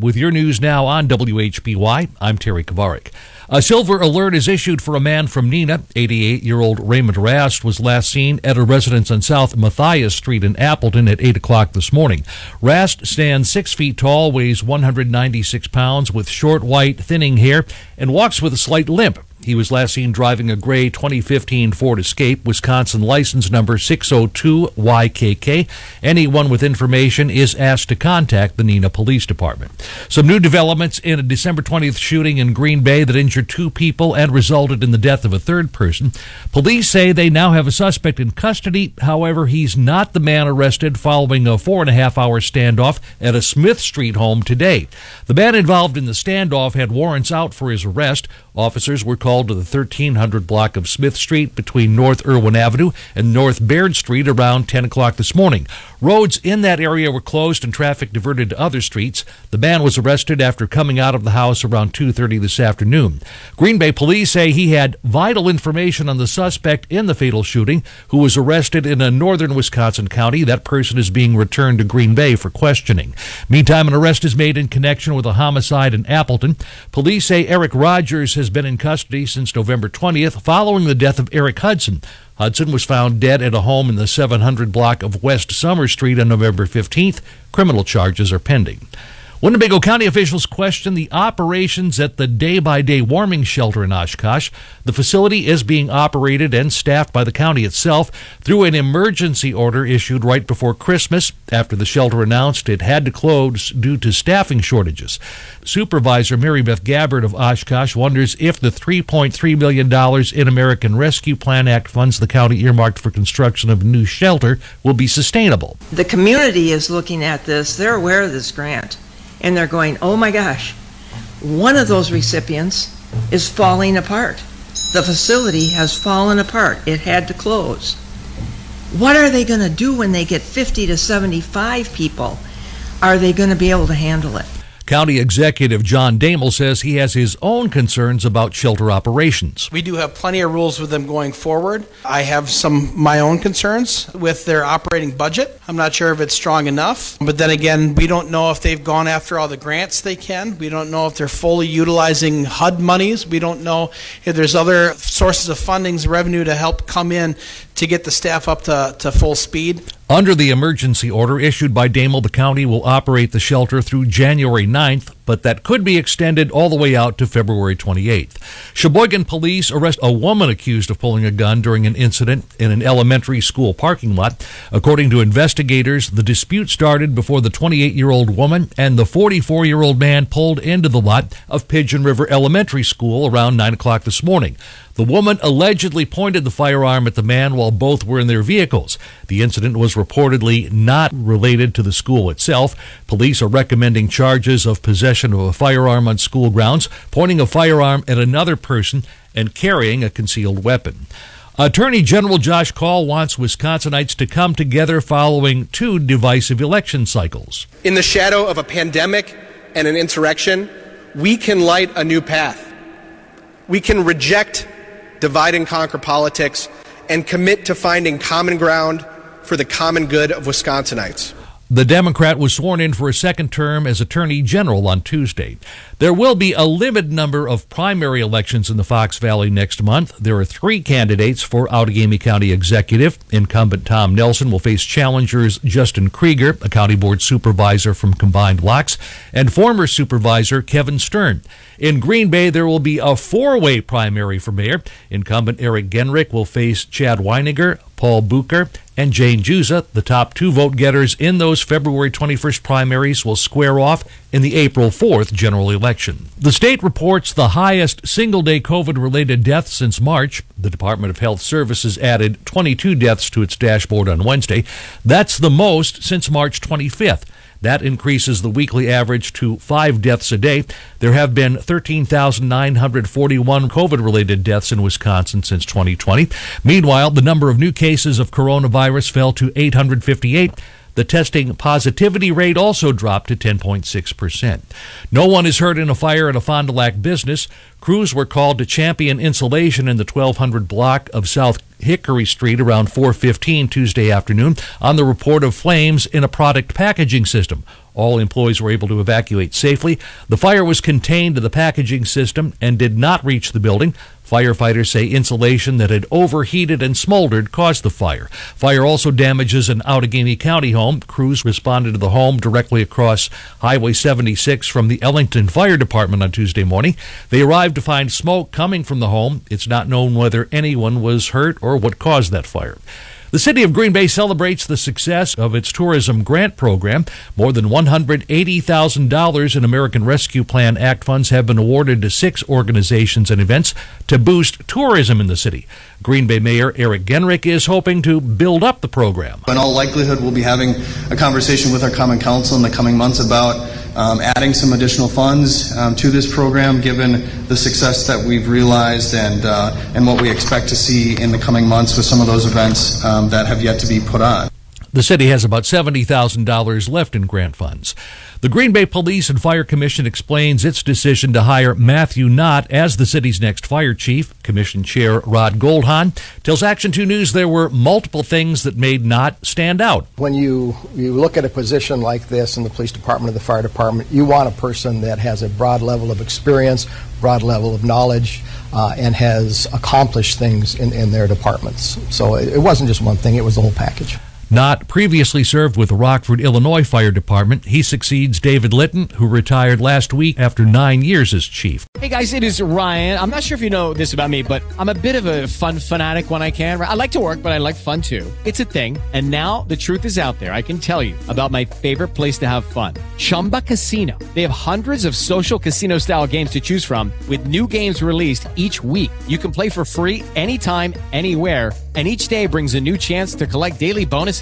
With your news now on WHBY, I'm Terry Kavarik. A silver alert is issued for a man from Neenah. 88 year old Raymond Rast was last seen at a residence on South Matthias Street in Appleton at 8 o'clock this morning. Rast stands 6 feet tall, weighs 196 pounds, with short white, thinning hair, and walks with a slight limp. He was last seen driving a gray 2015 Ford Escape, Wisconsin license number 602YKK. Anyone with information is asked to contact the Neenah Police Department. Some new developments in a December 20th shooting in Green Bay that injured two people and resulted in the death of a third person. Police say they now have a suspect in custody. However, he's not the man arrested following a four and a half hour standoff at a Smith Street home today. The man involved in the standoff had warrants out for his arrest. Officers were called to the 1300 block of Smith Street between North Irwin Avenue and North Baird Street around 10 o'clock this morning. Roads in that area were closed and traffic diverted to other streets. The man was arrested after coming out of the house around 2:30 this afternoon. Green Bay police say he had vital information on the suspect in the fatal shooting who was arrested in a northern Wisconsin county. That person is being returned to Green Bay for questioning. Meantime, an arrest is made in connection with a homicide in Appleton. Police say Eric Rogers has been in custody since November 20th following the death of Eric Hudson. Hudson was found dead at a home in the 700 block of West Summer Street on November 15th. Criminal charges are pending. Winnebago County officials question the operations at the day by day warming shelter in Oshkosh. The facility is being operated and staffed by the county itself through an emergency order issued right before Christmas after the shelter announced it had to close due to staffing shortages. Supervisor Mary Beth Gabbard of Oshkosh wonders if the $3.3 million in American Rescue Plan Act funds the county earmarked for construction of a new shelter will be sustainable. The community is looking at this, they're aware of this grant and they're going, oh my gosh, one of those recipients is falling apart. The facility has fallen apart. It had to close. What are they going to do when they get 50 to 75 people? Are they going to be able to handle it? County Executive Jon Doemel says he has his own concerns about shelter operations. We do have plenty of rules with them going forward. I have some my own concerns with their operating budget. I'm not sure if it's strong enough, but then again, we don't know if they've gone after all the grants they can. We don't know if they're fully utilizing HUD monies. We don't know if there's other sources of fundings, revenue to help come in to get the staff up to, to full speed. Under the emergency order issued by Doemel, the county will operate the shelter through January 9th, but that could be extended all the way out to February 28th. Sheboygan police arrest a woman accused of pulling a gun during an incident in an elementary school parking lot. According to investigators, the dispute started before the 28 year old woman and the 44 year old man pulled into the lot of Pigeon River Elementary School around 9 o'clock this morning. The woman allegedly pointed the firearm at the man while both were in their vehicles. The incident was reportedly not related to the school itself. Police are recommending charges of possession of a firearm on school grounds, pointing a firearm at another person, and carrying a concealed weapon. Attorney General Josh Kaul wants Wisconsinites to come together following two divisive election cycles. In the shadow of a pandemic and an insurrection, we can light a new path. We can reject divide and conquer politics, and commit to finding common ground for the common good of Wisconsinites. The Democrat was sworn in for a second term as Attorney General on Tuesday. There will be a limited number of primary elections in the Fox Valley next month. There are three candidates for Outagamie County Executive. Incumbent Tom Nelson will face challengers Justin Krieger, a county board supervisor from Combined Locks, and former supervisor Kevin Sturn. In Green Bay, there will be a four way primary for mayor. Incumbent Eric Genrich will face Chad Weininger, Paul Bucher, and Jane Juza. The top two vote getters in those February 21st primaries will square off in the April 4th general election. The state reports the highest single day COVID related deaths since March. The Department of Health Services added 22 deaths to its dashboard on Wednesday. That's the most since March 25th. That increases the weekly average to five deaths a day. There have been 13,941 COVID related deaths in Wisconsin since 2020. Meanwhile, the number of new cases of coronavirus fell to 858. The testing positivity rate also dropped to 10.6%. No one is hurt in a fire at a Fond du Lac business. Crews were called to champion insulation in the 1200 block of South Hickory Street around 4:15 Tuesday afternoon on the report of flames in a product packaging system. All employees were able to evacuate safely. The fire was contained to the packaging system and did not reach the building. Firefighters say insulation that had overheated and smoldered caused the fire. Fire also damages an Outagamie County home. Crews responded to the home directly across Highway 76 from the Ellington Fire Department on Tuesday morning. They arrived to find smoke coming from the home. It's not known whether anyone was hurt or what caused that fire. The city of Green Bay celebrates the success of its tourism grant program. More than $180,000 in American Rescue Plan Act funds have been awarded to six organizations and events to boost tourism in the city. Green Bay Mayor Eric Genrich is hoping to build up the program. In all likelihood, we'll be having a conversation with our Common Council in the coming months about um, adding some additional funds um, to this program, given the success that we've realized and uh, and what we expect to see in the coming months with some of those events um, that have yet to be put on. The city has about $70,000 left in grant funds. The Green Bay Police and Fire Commission explains its decision to hire Matthew Knott as the city's next fire chief. Commission Chair Rod Goldhahn tells Action 2 News there were multiple things that made Knott stand out. When you, you look at a position like this in the police department or the fire department, you want a person that has a broad level of experience, broad level of knowledge, uh, and has accomplished things in, in their departments. So it, it wasn't just one thing, it was the whole package. Knott previously served with the Rockford, Illinois Fire Department. He succeeds David Litton, who retired last week after nine years as chief. Hey guys, it is Ryan. I'm not sure if you know this about me, but I'm a bit of a fun fanatic when I can. I like to work, but I like fun too. It's a thing. And now the truth is out there. I can tell you about my favorite place to have fun Chumba Casino. They have hundreds of social casino style games to choose from, with new games released each week. You can play for free anytime, anywhere and each day brings a new chance to collect daily bonuses.